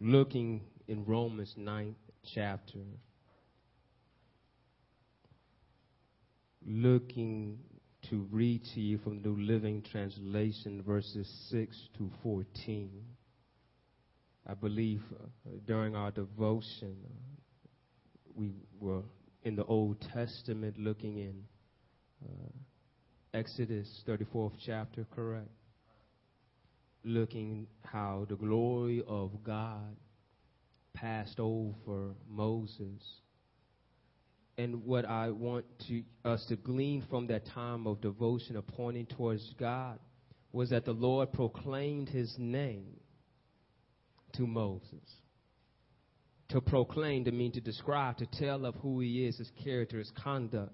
looking in Romans 9th chapter, looking to read to you from the New Living Translation, verses 6 to 14. I believe uh, during our devotion, we were in the Old Testament looking in uh, Exodus 34th chapter, correct? Looking how the glory of God passed over Moses. And what I want to, us to glean from that time of devotion of pointing towards God was that the Lord proclaimed his name to Moses. To proclaim to mean to describe, to tell of who he is, his character, his conduct.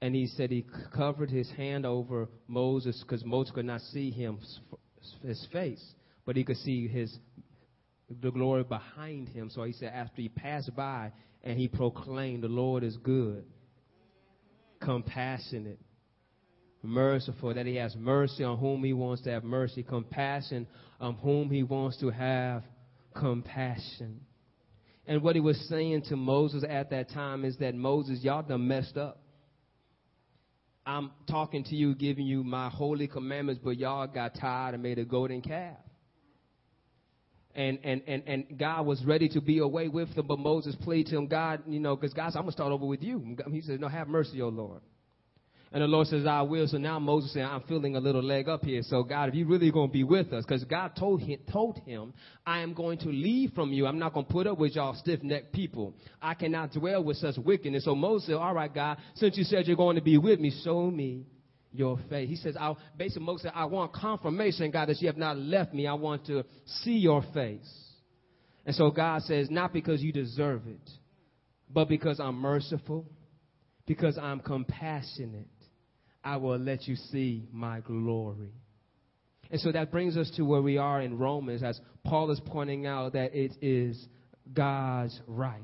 And he said he covered his hand over Moses because Moses could not see him, his face, but he could see his the glory behind him. So he said after he passed by and he proclaimed, the Lord is good, compassionate, merciful, that he has mercy on whom he wants to have mercy, compassion on whom he wants to have compassion. And what he was saying to Moses at that time is that Moses, y'all done messed up. I'm talking to you, giving you my holy commandments, but y'all got tired and made a golden calf. And, and, and, and God was ready to be away with them, but Moses pleaded to him, God, you know, because God said, I'm going to start over with you. He said, No, have mercy, O Lord. And the Lord says, I will. So now Moses said, I'm feeling a little leg up here. So God, if you really going to be with us, because God told him, told him, I am going to leave from you. I'm not going to put up with y'all stiff-necked people. I cannot dwell with such wickedness. So Moses said, all right, God, since you said you're going to be with me, show me your face. He says, I, basically Moses said, I want confirmation, God, that you have not left me. I want to see your face. And so God says, not because you deserve it, but because I'm merciful, because I'm compassionate I will let you see my glory. And so that brings us to where we are in Romans, as Paul is pointing out that it is God's right.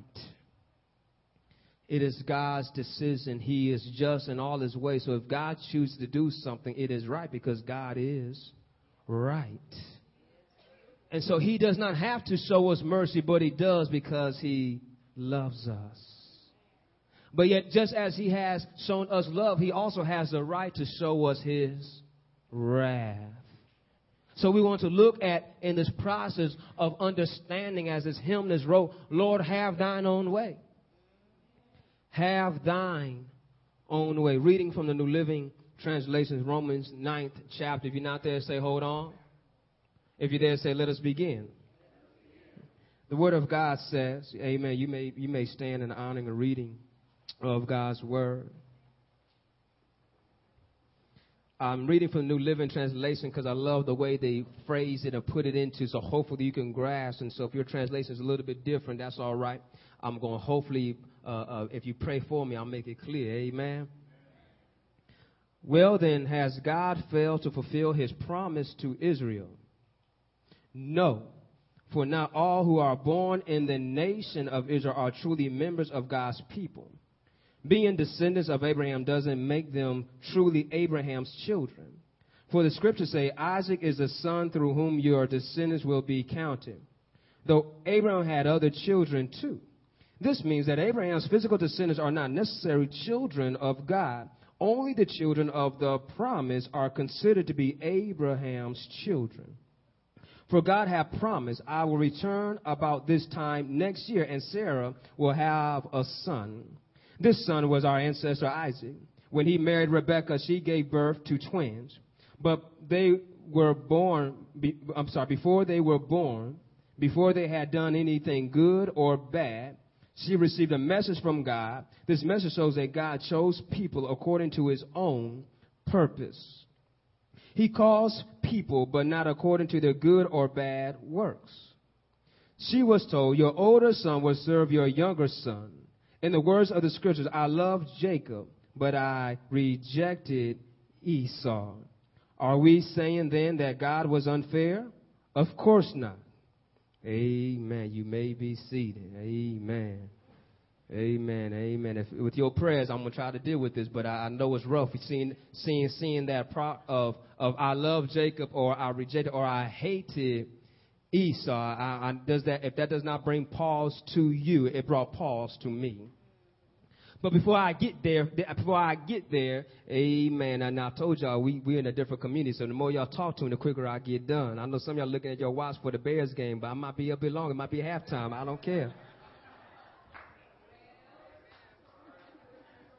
It is God's decision. He is just in all his ways. So if God chooses to do something, it is right because God is right. And so he does not have to show us mercy, but he does because he loves us. But yet, just as he has shown us love, he also has the right to show us his wrath. So we want to look at in this process of understanding as this hymn is wrote, Lord, have thine own way. Have thine own way. Reading from the New Living Translation, Romans 9th chapter. If you're not there, say, hold on. If you're there, say, let us begin. The Word of God says, Amen. You may, you may stand in honoring and reading of God's Word. I'm reading from the New Living Translation because I love the way they phrase it and put it into, so hopefully you can grasp. And so if your translation is a little bit different, that's all right. I'm going to hopefully, uh, uh, if you pray for me, I'll make it clear. Amen. Well, then, has God failed to fulfill his promise to Israel? No. For not all who are born in the nation of Israel are truly members of God's people being descendants of Abraham doesn't make them truly Abraham's children. For the scriptures say, Isaac is the son through whom your descendants will be counted. Though Abraham had other children too. This means that Abraham's physical descendants are not necessarily children of God. Only the children of the promise are considered to be Abraham's children. For God hath promised, I will return about this time next year, and Sarah will have a son. This son was our ancestor Isaac. When he married Rebekah, she gave birth to twins. But they were born, I'm sorry, before they were born, before they had done anything good or bad, she received a message from God. This message shows that God chose people according to his own purpose. He calls people, but not according to their good or bad works. She was told, Your older son will serve your younger son. In the words of the scriptures, I loved Jacob, but I rejected Esau. Are we saying then that God was unfair? Of course not. Amen. You may be seated. Amen. Amen. Amen. If, with your prayers, I'm gonna try to deal with this, but I, I know it's rough. Seeing, seeing, seeing that pro, of of I love Jacob or I rejected or I hated Esau. I, I, does that, if that does not bring pause to you, it brought pause to me. But before I get there, before I get there, amen. And I told y'all we, we're in a different community, so the more y'all talk to me, the quicker I get done. I know some of y'all looking at your watch for the Bears game, but I might be a bit long. It might be halftime. I don't care.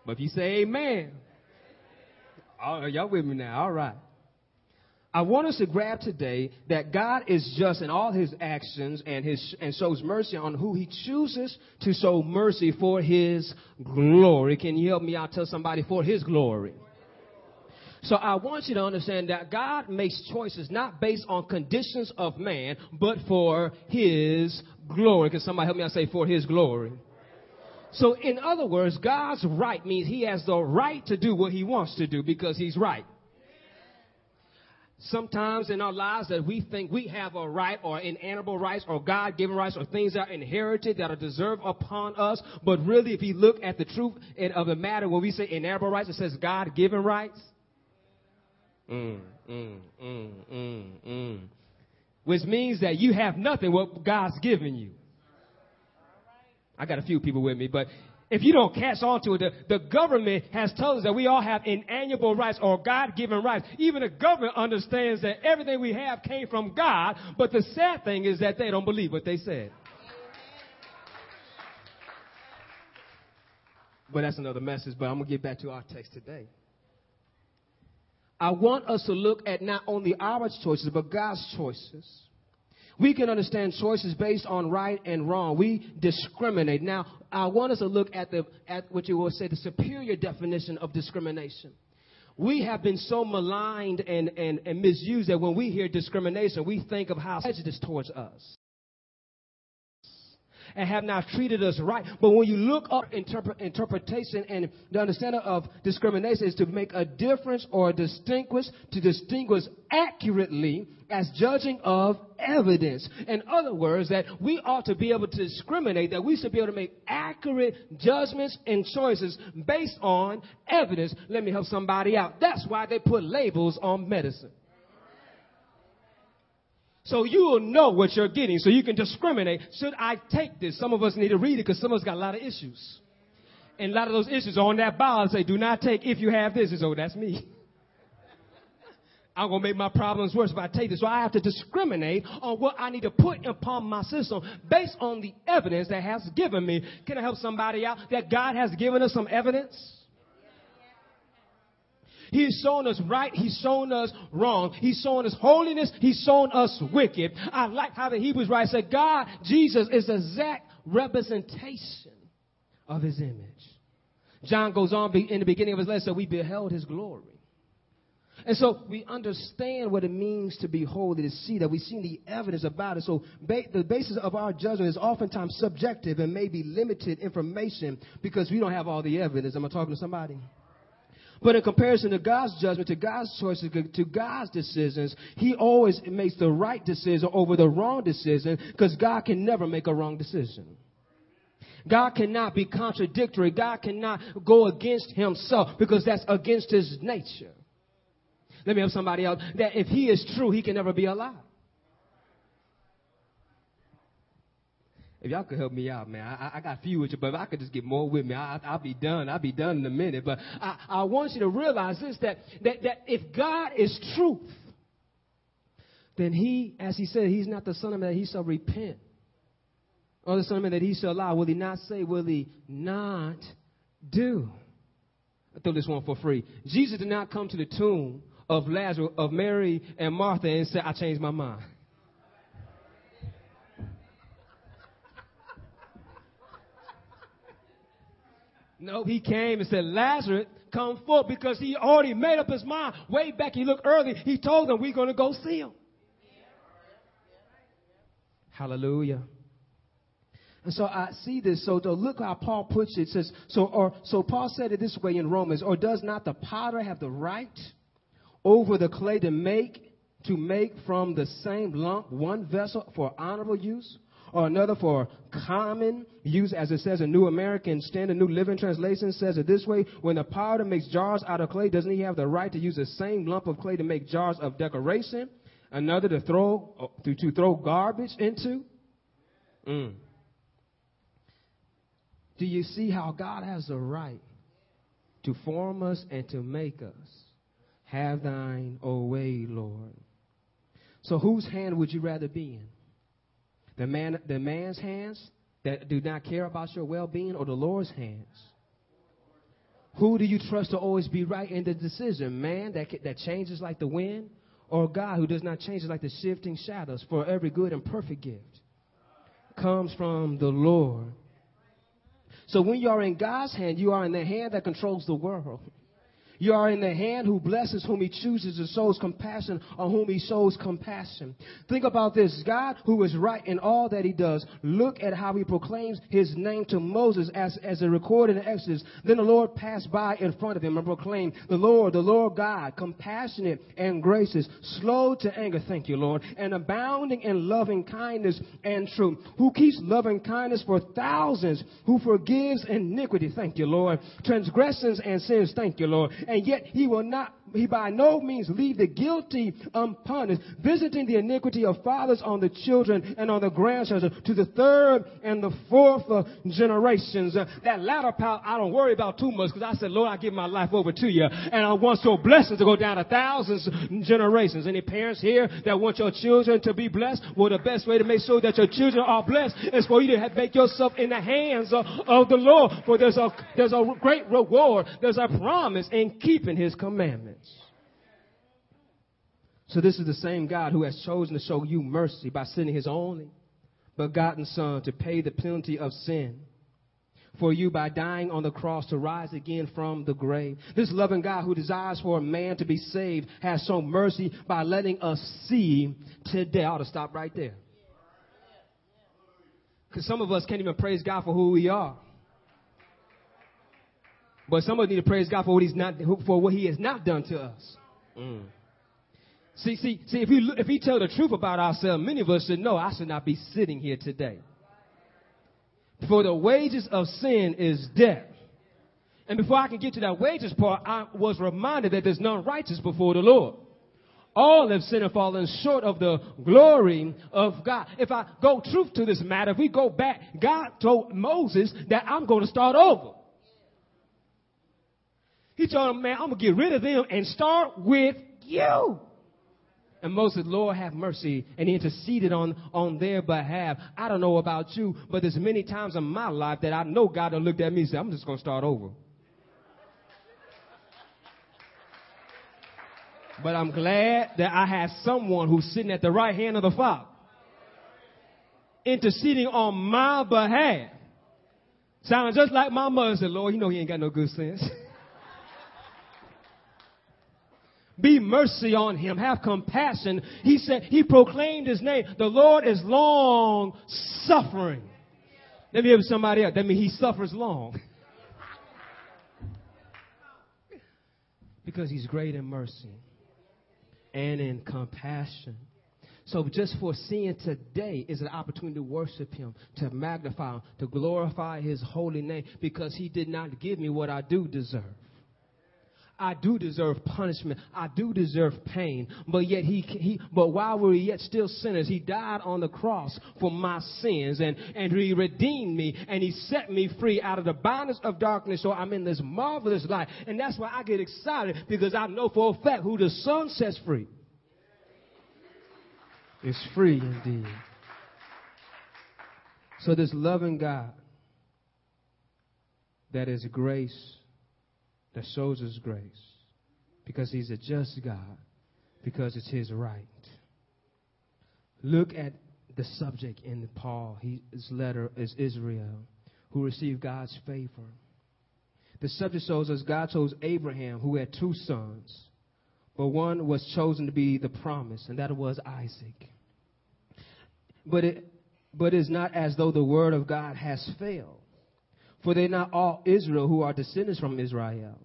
But if you say amen, y'all with me now? All right. I want us to grab today that God is just in all his actions and his and shows mercy on who he chooses to show mercy for his glory. Can you help me out? Tell somebody for his glory. So I want you to understand that God makes choices not based on conditions of man, but for his glory. Can somebody help me out say for his glory? So in other words, God's right means he has the right to do what he wants to do because he's right sometimes in our lives that we think we have a right or inalienable rights or God given rights or things that are inherited that are deserved upon us. But really, if you look at the truth of the matter, when we say inalienable rights, it says God given rights. Mm, mm, mm, mm, mm. Which means that you have nothing what God's given you. I got a few people with me, but if you don't catch on to it, the, the government has told us that we all have inalienable rights or God-given rights. Even the government understands that everything we have came from God, but the sad thing is that they don't believe what they said. But that's another message, but I'm going to get back to our text today. I want us to look at not only our choices, but God's choices. We can understand choices based on right and wrong. We discriminate. Now, I want us to look at the at what you will say the superior definition of discrimination. We have been so maligned and, and, and misused that when we hear discrimination, we think of how prejudice towards us and have not treated us right. But when you look up interpret, interpretation and the understanding of discrimination is to make a difference or distinguish, to distinguish accurately as judging of evidence. In other words, that we ought to be able to discriminate, that we should be able to make accurate judgments and choices based on evidence. Let me help somebody out. That's why they put labels on medicine. So you will know what you're getting so you can discriminate. Should I take this? Some of us need to read it because some of us got a lot of issues. And a lot of those issues are on that bottle say, do not take if you have this. It's, oh, that's me. I'm going to make my problems worse if I take this. So I have to discriminate on what I need to put upon my system based on the evidence that has given me. Can I help somebody out that God has given us some evidence? He's shown us right. He's shown us wrong. He's shown us holiness. He's shown us wicked. I like how the Hebrews write said God, Jesus is the exact representation of his image. John goes on in the beginning of his letter, so we beheld his glory. And so we understand what it means to be holy, to see that we've seen the evidence about it. So ba- the basis of our judgment is oftentimes subjective and maybe limited information because we don't have all the evidence. Am I talking to somebody? But in comparison to God's judgment, to God's choices, to God's decisions, He always makes the right decision over the wrong decision because God can never make a wrong decision. God cannot be contradictory. God cannot go against Himself because that's against His nature. Let me have somebody else that if He is true, He can never be a lie. If y'all could help me out, man, I, I got few with you, but if I could just get more with me, I, I'll be done. I'll be done in a minute. But I, I want you to realize this, that, that, that if God is truth, then he, as he said, he's not the son of man that he shall repent. Or the son of man that he shall lie. Will he not say, will he not do? I throw this one for free. Jesus did not come to the tomb of Lazarus, of Mary and Martha and say, I changed my mind. No, he came and said, Lazarus, come forth because he already made up his mind. Way back, he looked early. He told them, we're going to go see him. Hallelujah. And so I see this. So look how Paul puts it, it says, so, or, so Paul said it this way in Romans, or does not the potter have the right over the clay to make, to make from the same lump one vessel for honorable use? Or another for common use, as it says in New American Standard New Living Translation says it this way: When the potter makes jars out of clay, doesn't he have the right to use the same lump of clay to make jars of decoration? another to throw to, to throw garbage into. Mm. Do you see how God has the right to form us and to make us? Have thine own way, Lord. So whose hand would you rather be in? The man the man's hands that do not care about your well-being or the Lord's hands? Who do you trust to always be right in the decision? Man that, that changes like the wind or God who does not change like the shifting shadows? For every good and perfect gift comes from the Lord. So when you are in God's hand, you are in the hand that controls the world. You are in the hand who blesses whom he chooses and shows compassion on whom he shows compassion. Think about this. God, who is right in all that he does, look at how he proclaims his name to Moses as, as a recorded in Exodus. Then the Lord passed by in front of him and proclaimed, the Lord, the Lord God, compassionate and gracious, slow to anger, thank you, Lord, and abounding in loving kindness and truth, who keeps loving kindness for thousands, who forgives iniquity, thank you, Lord, transgressions and sins, thank you, Lord, and yet he will not he by no means leave the guilty unpunished, visiting the iniquity of fathers on the children and on the grandchildren to the third and the fourth uh, generations. Uh, that latter part I don't worry about too much because I said, Lord, I give my life over to you. And I want your blessings to go down to thousands generations. Any parents here that want your children to be blessed? Well, the best way to make sure that your children are blessed is for you to have, make yourself in the hands of, of the Lord. For there's a, there's a great reward. There's a promise in keeping his commandments. So this is the same God who has chosen to show you mercy by sending his only begotten son to pay the penalty of sin for you by dying on the cross to rise again from the grave. This loving God who desires for a man to be saved has shown mercy by letting us see today. I ought to stop right there. Because some of us can't even praise God for who we are. But some of us need to praise God for what He's not, for what He has not done to us. Mm. See, see, see, if we, if we tell the truth about ourselves, many of us should know I should not be sitting here today. For the wages of sin is death. And before I can get to that wages part, I was reminded that there's none righteous before the Lord. All have sinned and fallen short of the glory of God. If I go truth to this matter, if we go back, God told Moses that I'm going to start over. He told him, man, I'm going to get rid of them and start with you. And Moses, Lord, have mercy. And he interceded on, on their behalf. I don't know about you, but there's many times in my life that I know God has looked at me and said, I'm just going to start over. But I'm glad that I have someone who's sitting at the right hand of the Father, interceding on my behalf. Sounds just like my mother said, Lord, you know he ain't got no good sense. Be mercy on him. Have compassion. He said, he proclaimed his name. The Lord is long suffering. Let me hear somebody else. That means he suffers long. because he's great in mercy and in compassion. So just for seeing today is an opportunity to worship him, to magnify him, to glorify his holy name because he did not give me what I do deserve. I do deserve punishment. I do deserve pain. But yet he, he, but while we were yet still sinners, he died on the cross for my sins and, and he redeemed me and he set me free out of the bondage of darkness. So I'm in this marvelous life. And that's why I get excited because I know for a fact who the son sets free is free indeed. So this loving God that is grace that shows us grace because he's a just God, because it's his right. Look at the subject in Paul. His letter is Israel, who received God's favor. The subject shows us God chose Abraham, who had two sons, but one was chosen to be the promise, and that was Isaac. But it, but it's not as though the word of God has failed. For they're not all Israel who are descendants from Israel.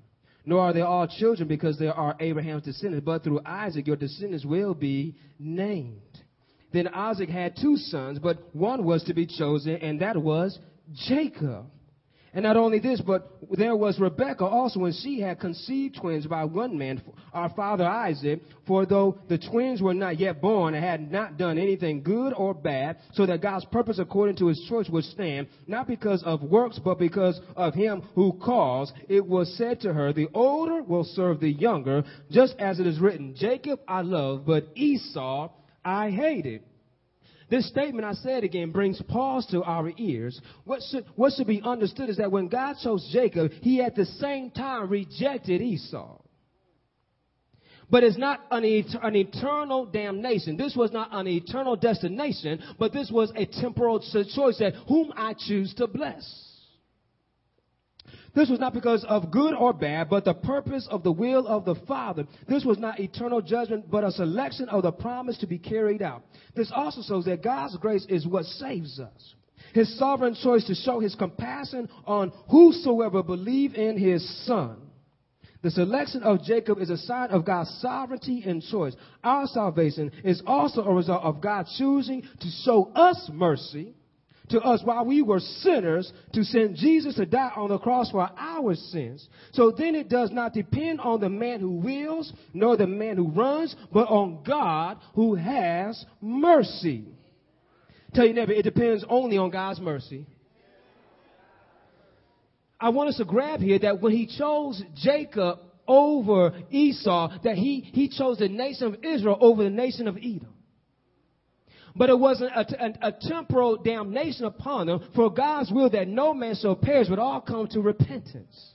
Nor are they all children because they are Abraham's descendants, but through Isaac your descendants will be named. Then Isaac had two sons, but one was to be chosen, and that was Jacob. And not only this, but there was Rebekah also and she had conceived twins by one man, our father Isaac. For though the twins were not yet born and had not done anything good or bad, so that God's purpose according to his choice would stand, not because of works, but because of him who calls, it was said to her, the older will serve the younger, just as it is written, Jacob I love, but Esau I hated. This statement, I said again, brings pause to our ears. What should, what should be understood is that when God chose Jacob, he at the same time rejected Esau. But it's not an, et- an eternal damnation. This was not an eternal destination, but this was a temporal choice that whom I choose to bless. This was not because of good or bad, but the purpose of the will of the Father. This was not eternal judgment, but a selection of the promise to be carried out. This also shows that God's grace is what saves us. His sovereign choice to show his compassion on whosoever believe in his son. The selection of Jacob is a sign of God's sovereignty and choice. Our salvation is also a result of God choosing to show us mercy to us while we were sinners to send Jesus to die on the cross for our sins. So then it does not depend on the man who wills nor the man who runs, but on God who has mercy. Tell you never, it depends only on God's mercy. I want us to grab here that when he chose Jacob over Esau, that he, he chose the nation of Israel over the nation of Edom. But it wasn't a, temporal damnation upon them, for God's will that no man shall perish, but all come to repentance.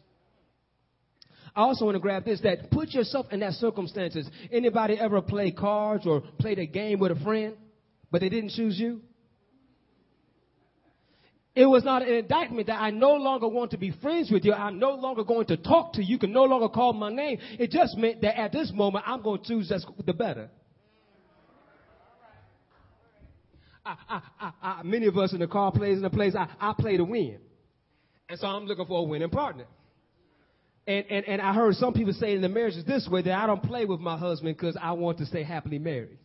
I also want to grab this, that put yourself in that circumstances. Anybody ever play cards or played a game with a friend, but they didn't choose you? It was not an indictment that I no longer want to be friends with you. I'm no longer going to talk to you. You can no longer call my name. It just meant that at this moment, I'm going to choose the better. I, I, I, many of us in the car plays in the place, I, I play to win. And so I'm looking for a winning partner. And, and, and I heard some people say in the marriages this way that I don't play with my husband because I want to stay happily married.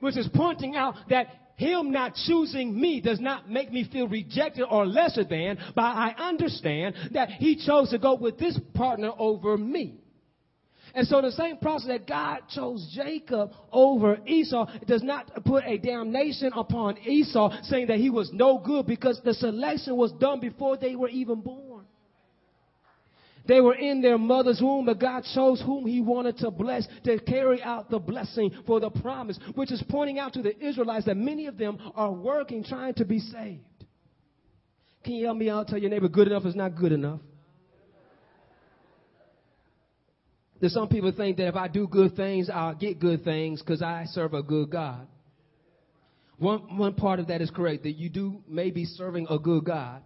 Which is pointing out that him not choosing me does not make me feel rejected or lesser than, but I understand that he chose to go with this partner over me. And so the same process that God chose Jacob over Esau does not put a damnation upon Esau saying that he was no good because the selection was done before they were even born. They were in their mother's womb, but God chose whom He wanted to bless to carry out the blessing for the promise, which is pointing out to the Israelites that many of them are working, trying to be saved. Can you help me out? Tell your neighbor, good enough is not good enough. Some people think that if I do good things, I'll get good things because I serve a good God. One, one part of that is correct, that you do may be serving a good God,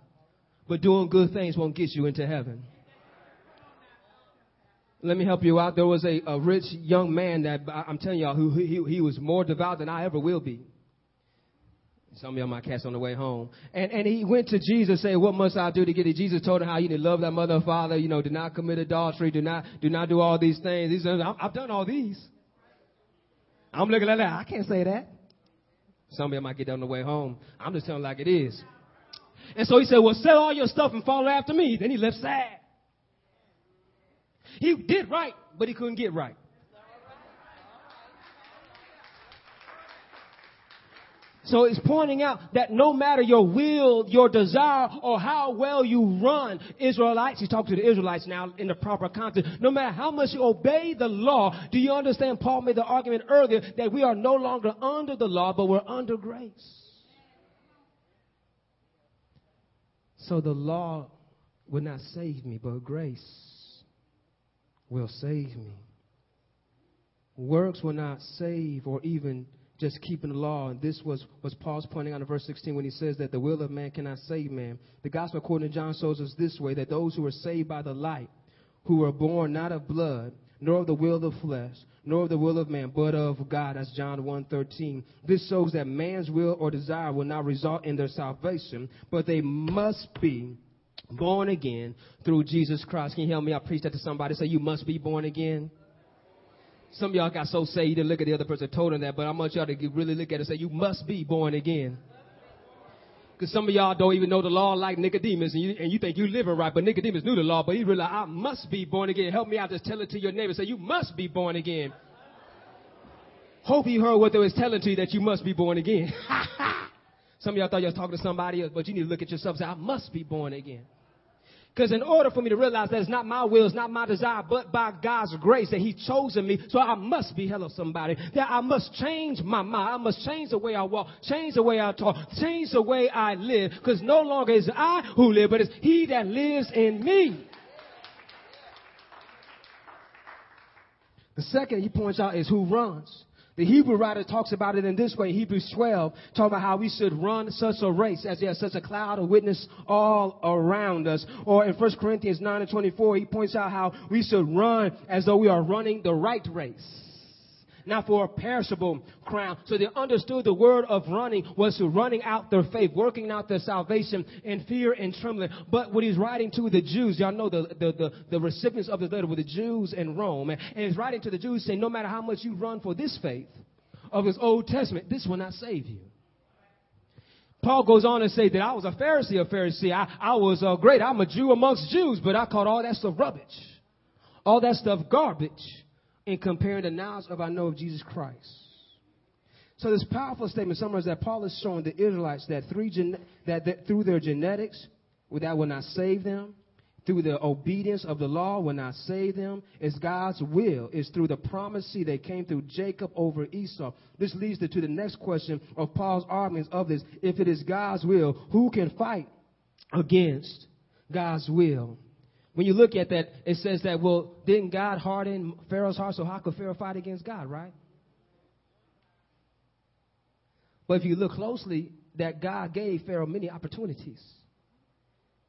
but doing good things won't get you into heaven. Let me help you out. There was a, a rich young man that I'm telling y'all who he, he was more devout than I ever will be. Some of y'all might catch on the way home. And, and he went to Jesus saying, what must I do to get it? Jesus told him how you need to love that mother and father, you know, do not commit adultery, do not, do not do all these things. He said, I've done all these. I'm looking at that. I can't say that. Some of y'all might get on the way home. I'm just telling like it is. And so he said, well, sell all your stuff and follow after me. Then he left sad. He did right, but he couldn't get right. So it's pointing out that no matter your will, your desire, or how well you run, Israelites, he's talking to the Israelites now in the proper context, no matter how much you obey the law, do you understand? Paul made the argument earlier that we are no longer under the law, but we're under grace. So the law will not save me, but grace will save me. Works will not save or even just keeping the law. And this was, was Paul's pointing out in verse 16 when he says that the will of man cannot save man. The gospel according to John shows us this way, that those who are saved by the light, who were born not of blood, nor of the will of flesh, nor of the will of man, but of God. That's John 1.13. This shows that man's will or desire will not result in their salvation, but they must be born again through Jesus Christ. Can you help me? I preach that to somebody. Say, you must be born again. Some of y'all got so saved you didn't look at the other person told him that, but I want y'all to really look at it and say, you must be born again. Because some of y'all don't even know the law like Nicodemus, and you, and you think you living right, but Nicodemus knew the law, but he realized, I must be born again. Help me out, just tell it to your neighbor. Say, you must be born again. Hope you heard what they was telling to you that you must be born again. some of y'all thought you was talking to somebody else, but you need to look at yourself and say, I must be born again. Because in order for me to realize that it's not my will, it's not my desire, but by God's grace that He chosen me, so I must be, hello somebody, that I must change my mind. I must change the way I walk, change the way I talk, change the way I live. Because no longer is I who live, but it's He that lives in me. The second he points out is who runs. The Hebrew writer talks about it in this way, Hebrews 12, talking about how we should run such a race as there's such a cloud of witness all around us. Or in 1 Corinthians 9 and 24, he points out how we should run as though we are running the right race not for a perishable crown. So they understood the word of running was to running out their faith, working out their salvation in fear and trembling. But what he's writing to the Jews, y'all know the, the, the, the recipients of the letter were the Jews in Rome. And he's writing to the Jews saying, no matter how much you run for this faith of this Old Testament, this will not save you. Paul goes on to say that I was a Pharisee, a Pharisee. I, I was uh, great. I'm a Jew amongst Jews, but I called all that stuff rubbish. All that stuff garbage in comparing the knowledge of I know of Jesus Christ. So this powerful statement summarizes that Paul is showing the Israelites that gen- that, that through their genetics, that will not save them, through the obedience of the law will not save them. It's God's will. It's through the promise see they came through Jacob over Esau. This leads to the next question of Paul's arguments of this. If it is God's will, who can fight against God's will? When you look at that, it says that, well, didn't God harden Pharaoh's heart, so how could Pharaoh fight against God, right? But if you look closely, that God gave Pharaoh many opportunities.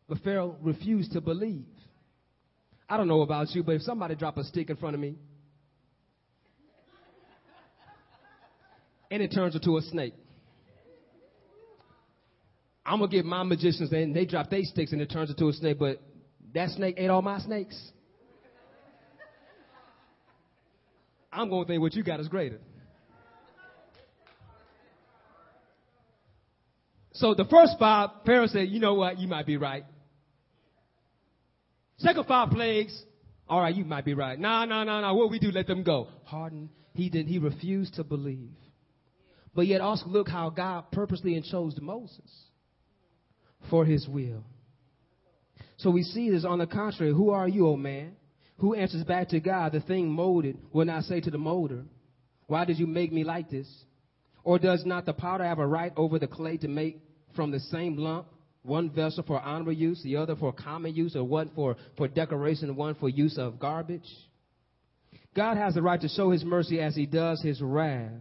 But Pharaoh refused to believe. I don't know about you, but if somebody drop a stick in front of me and it turns into a snake, I'm gonna get my magicians and they drop their sticks and it turns into a snake, but that snake ate all my snakes. I'm going to think what you got is greater. So the first five, Pharaoh said, you know what, you might be right. Second five plagues, all right, you might be right. No, no, no, no. What we do, let them go. Harden, he did. He refused to believe. But yet also look how God purposely and chose Moses for his will. So we see this on the contrary. Who are you, O man? Who answers back to God, the thing molded will not say to the molder, Why did you make me like this? Or does not the potter have a right over the clay to make from the same lump one vessel for honorable use, the other for common use, or one for, for decoration, one for use of garbage? God has the right to show his mercy as he does his wrath.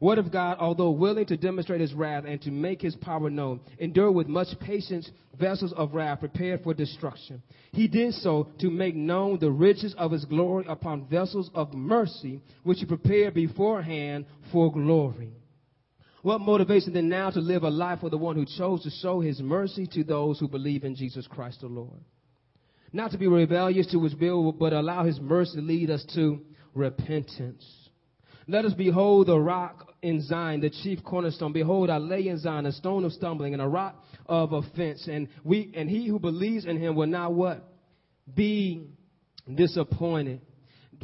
What if God, although willing to demonstrate his wrath and to make his power known, endured with much patience vessels of wrath prepared for destruction? He did so to make known the riches of his glory upon vessels of mercy, which he prepared beforehand for glory. What motivation then now to live a life for the one who chose to show his mercy to those who believe in Jesus Christ the Lord? Not to be rebellious to his will, but allow his mercy to lead us to repentance. Let us behold the rock in Zion, the chief cornerstone. Behold, I lay in Zion a stone of stumbling and a rock of offense. And we, and he who believes in him will not what? Be disappointed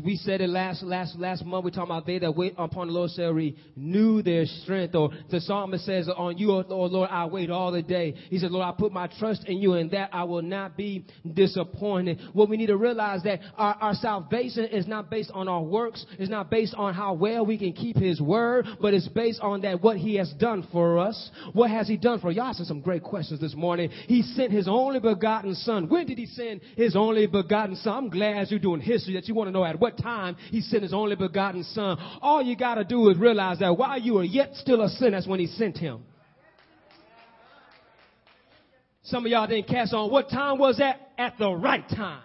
we said it last last last month. We talked about they that wait upon the Lord shall renew their strength. Or the psalmist says, "On you, O Lord, I wait all the day." He said, "Lord, I put my trust in you, and that I will not be disappointed." What we need to realize that our, our salvation is not based on our works. It's not based on how well we can keep His word, but it's based on that what He has done for us. What has He done for y'all? Some great questions this morning. He sent His only begotten Son. When did He send His only begotten Son? I'm glad you're doing history that you want to know at what what time he sent his only begotten son. All you got to do is realize that while you are yet still a sinner, that's when he sent him. Some of y'all didn't catch on. What time was that? At the right time.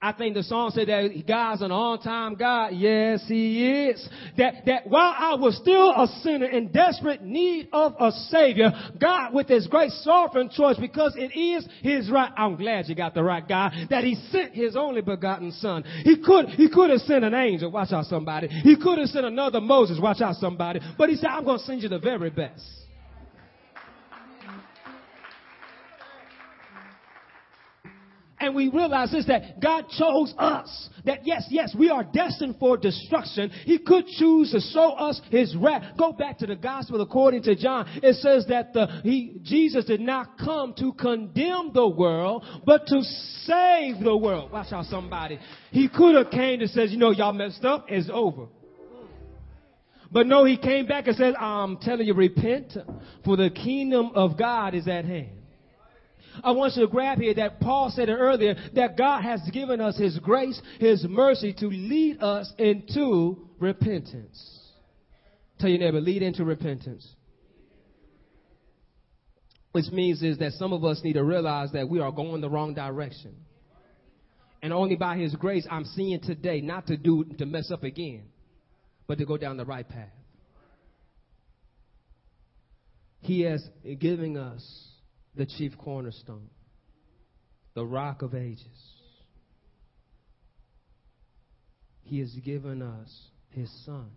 I think the song said that God's an on-time God. Yes, He is. That, that while I was still a sinner in desperate need of a Savior, God with His great sovereign choice, because it is His right, I'm glad you got the right guy, that He sent His only begotten Son. He could, He could have sent an angel, watch out somebody. He could have sent another Moses, watch out somebody. But He said, I'm going to send you the very best. And we realize is that God chose us. That yes, yes, we are destined for destruction. He could choose to show us his wrath. Go back to the gospel according to John. It says that the, he, Jesus did not come to condemn the world, but to save the world. Watch out somebody. He could have came and says, you know, y'all messed up. It's over. But no, he came back and said, I'm telling you, repent, for the kingdom of God is at hand. I want you to grab here that Paul said earlier that God has given us His grace, His mercy to lead us into repentance. Tell your neighbor, lead into repentance. Which means is that some of us need to realize that we are going the wrong direction. And only by His grace, I'm seeing today not to do, to mess up again, but to go down the right path. He has given us the chief cornerstone, the rock of ages. He has given us his son.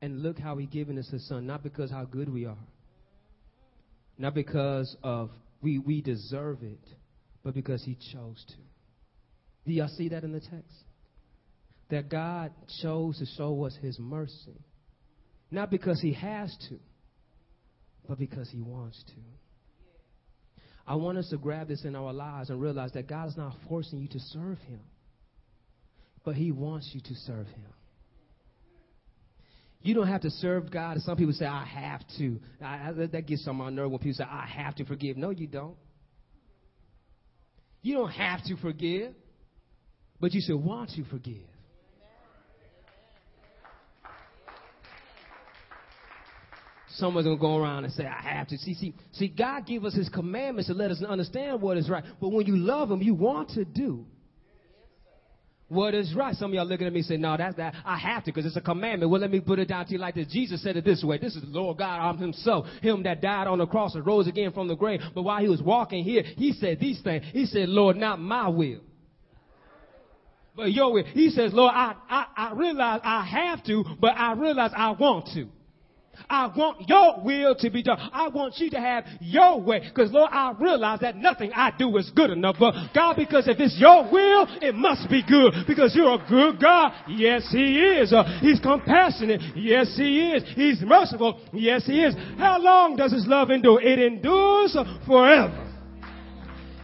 And look how he given us his son, not because how good we are, not because of we, we deserve it, but because he chose to. Do y'all see that in the text? That God chose to show us his mercy. Not because he has to, but because he wants to. I want us to grab this in our lives and realize that God is not forcing you to serve Him, but He wants you to serve Him. You don't have to serve God. Some people say, I have to. I, that gets on my nerve when people say, I have to forgive. No, you don't. You don't have to forgive, but you should want to forgive. Someone's gonna go around and say, I have to. See, see, see, God gave us his commandments to let us understand what is right. But when you love him, you want to do what is right. Some of y'all looking at me saying, No, that's that I have to because it's a commandment. Well, let me put it down to you like this. Jesus said it this way. This is the Lord God himself, him that died on the cross and rose again from the grave. But while he was walking here, he said these things. He said, Lord, not my will. But your will. He says, Lord, I, I, I realize I have to, but I realize I want to. I want your will to be done. I want you to have your way. Because Lord, I realize that nothing I do is good enough. But God, because if it's your will, it must be good. Because you're a good God. Yes, He is. Uh, he's compassionate. Yes, He is. He's merciful. Yes, He is. How long does His love endure? It endures forever.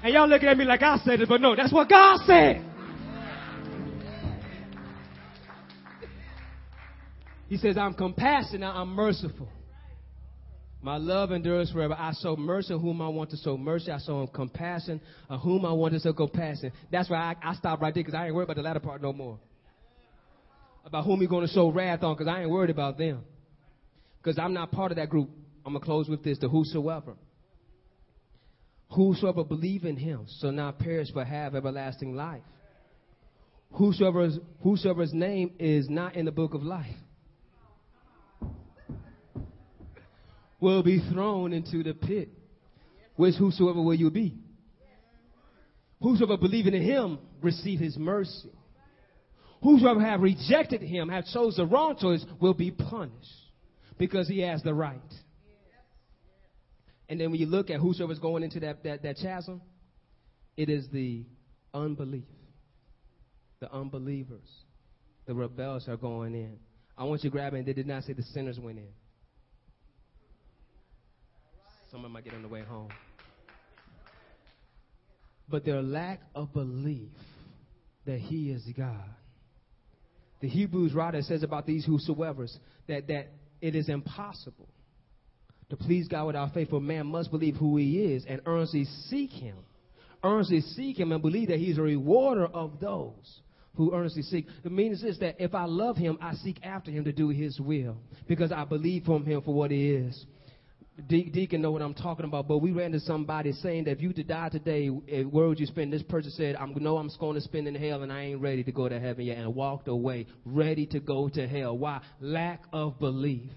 And y'all looking at me like I said it, but no, that's what God said. He says, I'm compassionate, I'm merciful. My love endures forever. I show mercy on whom I want to show mercy. I show compassion on whom I want to show compassion. That's why I, I stop right there because I ain't worried about the latter part no more. About whom you're going to show wrath on because I ain't worried about them. Because I'm not part of that group. I'm going to close with this. The whosoever. Whosoever believe in him shall not perish but have everlasting life. Whosoever's, whosoever's name is not in the book of life will be thrown into the pit. Which whosoever will you be? Whosoever believing in him receive his mercy. Whosoever have rejected him, have chose the wrong choice, will be punished because he has the right. And then when you look at whosoever's going into that, that, that chasm, it is the unbelief. The unbelievers. The rebels are going in. I want you to grab it. They did not say the sinners went in. Someone might get on the way home. But their lack of belief that He is God. The Hebrews writer says about these whosoever's that, that it is impossible to please God without faith, for man must believe who He is and earnestly seek Him. Earnestly seek Him and believe that He's a rewarder of those who earnestly seek. The meaning is that if I love Him, I seek after Him to do His will because I believe from Him for what He is. De- Deacon know what I'm talking about, but we ran into somebody saying that if you to die today, where would you spend? This person said, "I'm know I'm going to spend in hell, and I ain't ready to go to heaven yet," and walked away, ready to go to hell. Why? Lack of belief.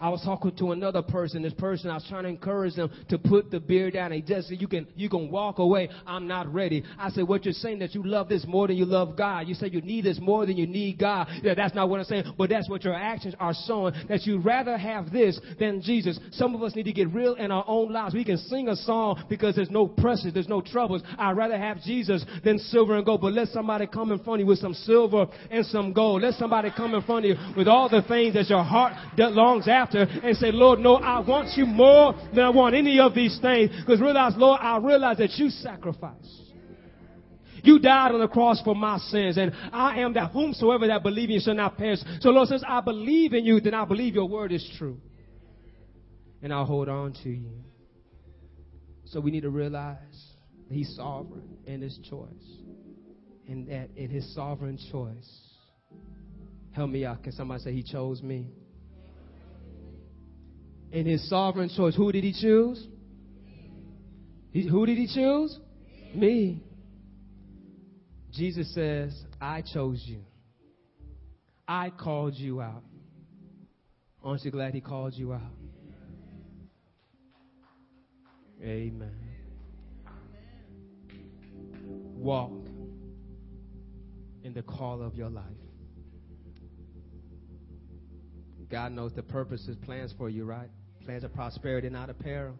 I was talking to another person. This person, I was trying to encourage them to put the beer down. He just said, you can, you can walk away. I'm not ready. I said, what you're saying that you love this more than you love God. You say you need this more than you need God. Yeah, that's not what I'm saying, but that's what your actions are showing that you'd rather have this than Jesus. Some of us need to get real in our own lives. We can sing a song because there's no pressure, there's no troubles. I'd rather have Jesus than silver and gold. But let somebody come in front of you with some silver and some gold. Let somebody come in front of you with all the things that your heart longs after and say, Lord, no, I want you more than I want any of these things. Because realize, Lord, I realize that you sacrificed. You died on the cross for my sins, and I am that whomsoever that believe in you shall not perish. So Lord says, I believe in you, then I believe your word is true. And I'll hold on to you. So we need to realize he's sovereign in his choice. And that in his sovereign choice, help me out. Can somebody say he chose me? In his sovereign choice, who did he choose? He, who did he choose? Me. Jesus says, I chose you. I called you out. Aren't you glad he called you out? Amen. Walk in the call of your life. God knows the purposes, plans for you, right? Plans of prosperity, not peril.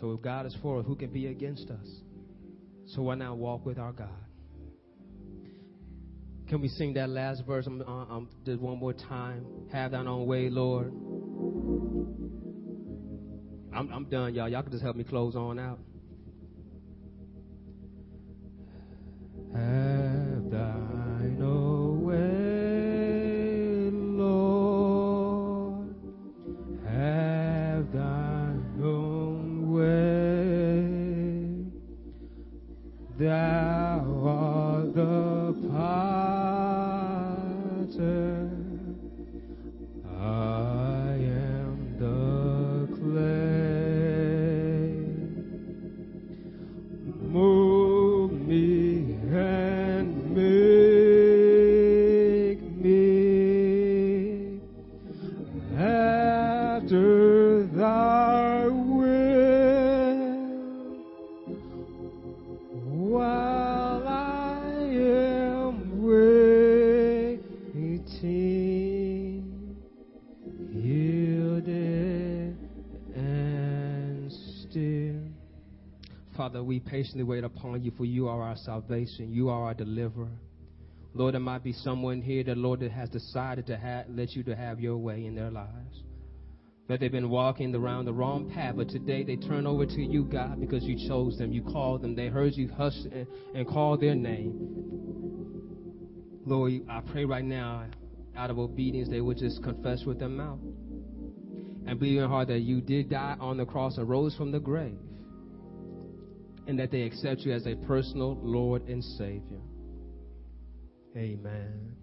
So if God is for us, who can be against us? So why not walk with our God? Can we sing that last verse um, um, just one more time? Have thine own way, Lord. I'm, I'm done, y'all. Y'all can just help me close on out. Patiently wait upon you, for you are our salvation. You are our deliverer. Lord, there might be someone here that, Lord, that has decided to ha- let you to have your way in their lives. That they've been walking around the wrong path, but today they turn over to you, God, because you chose them. You called them. They heard you hush and, and call their name. Lord, I pray right now, out of obedience, they would just confess with their mouth and believe in heart that you did die on the cross and rose from the grave, and that they accept you as a personal Lord and Savior. Amen.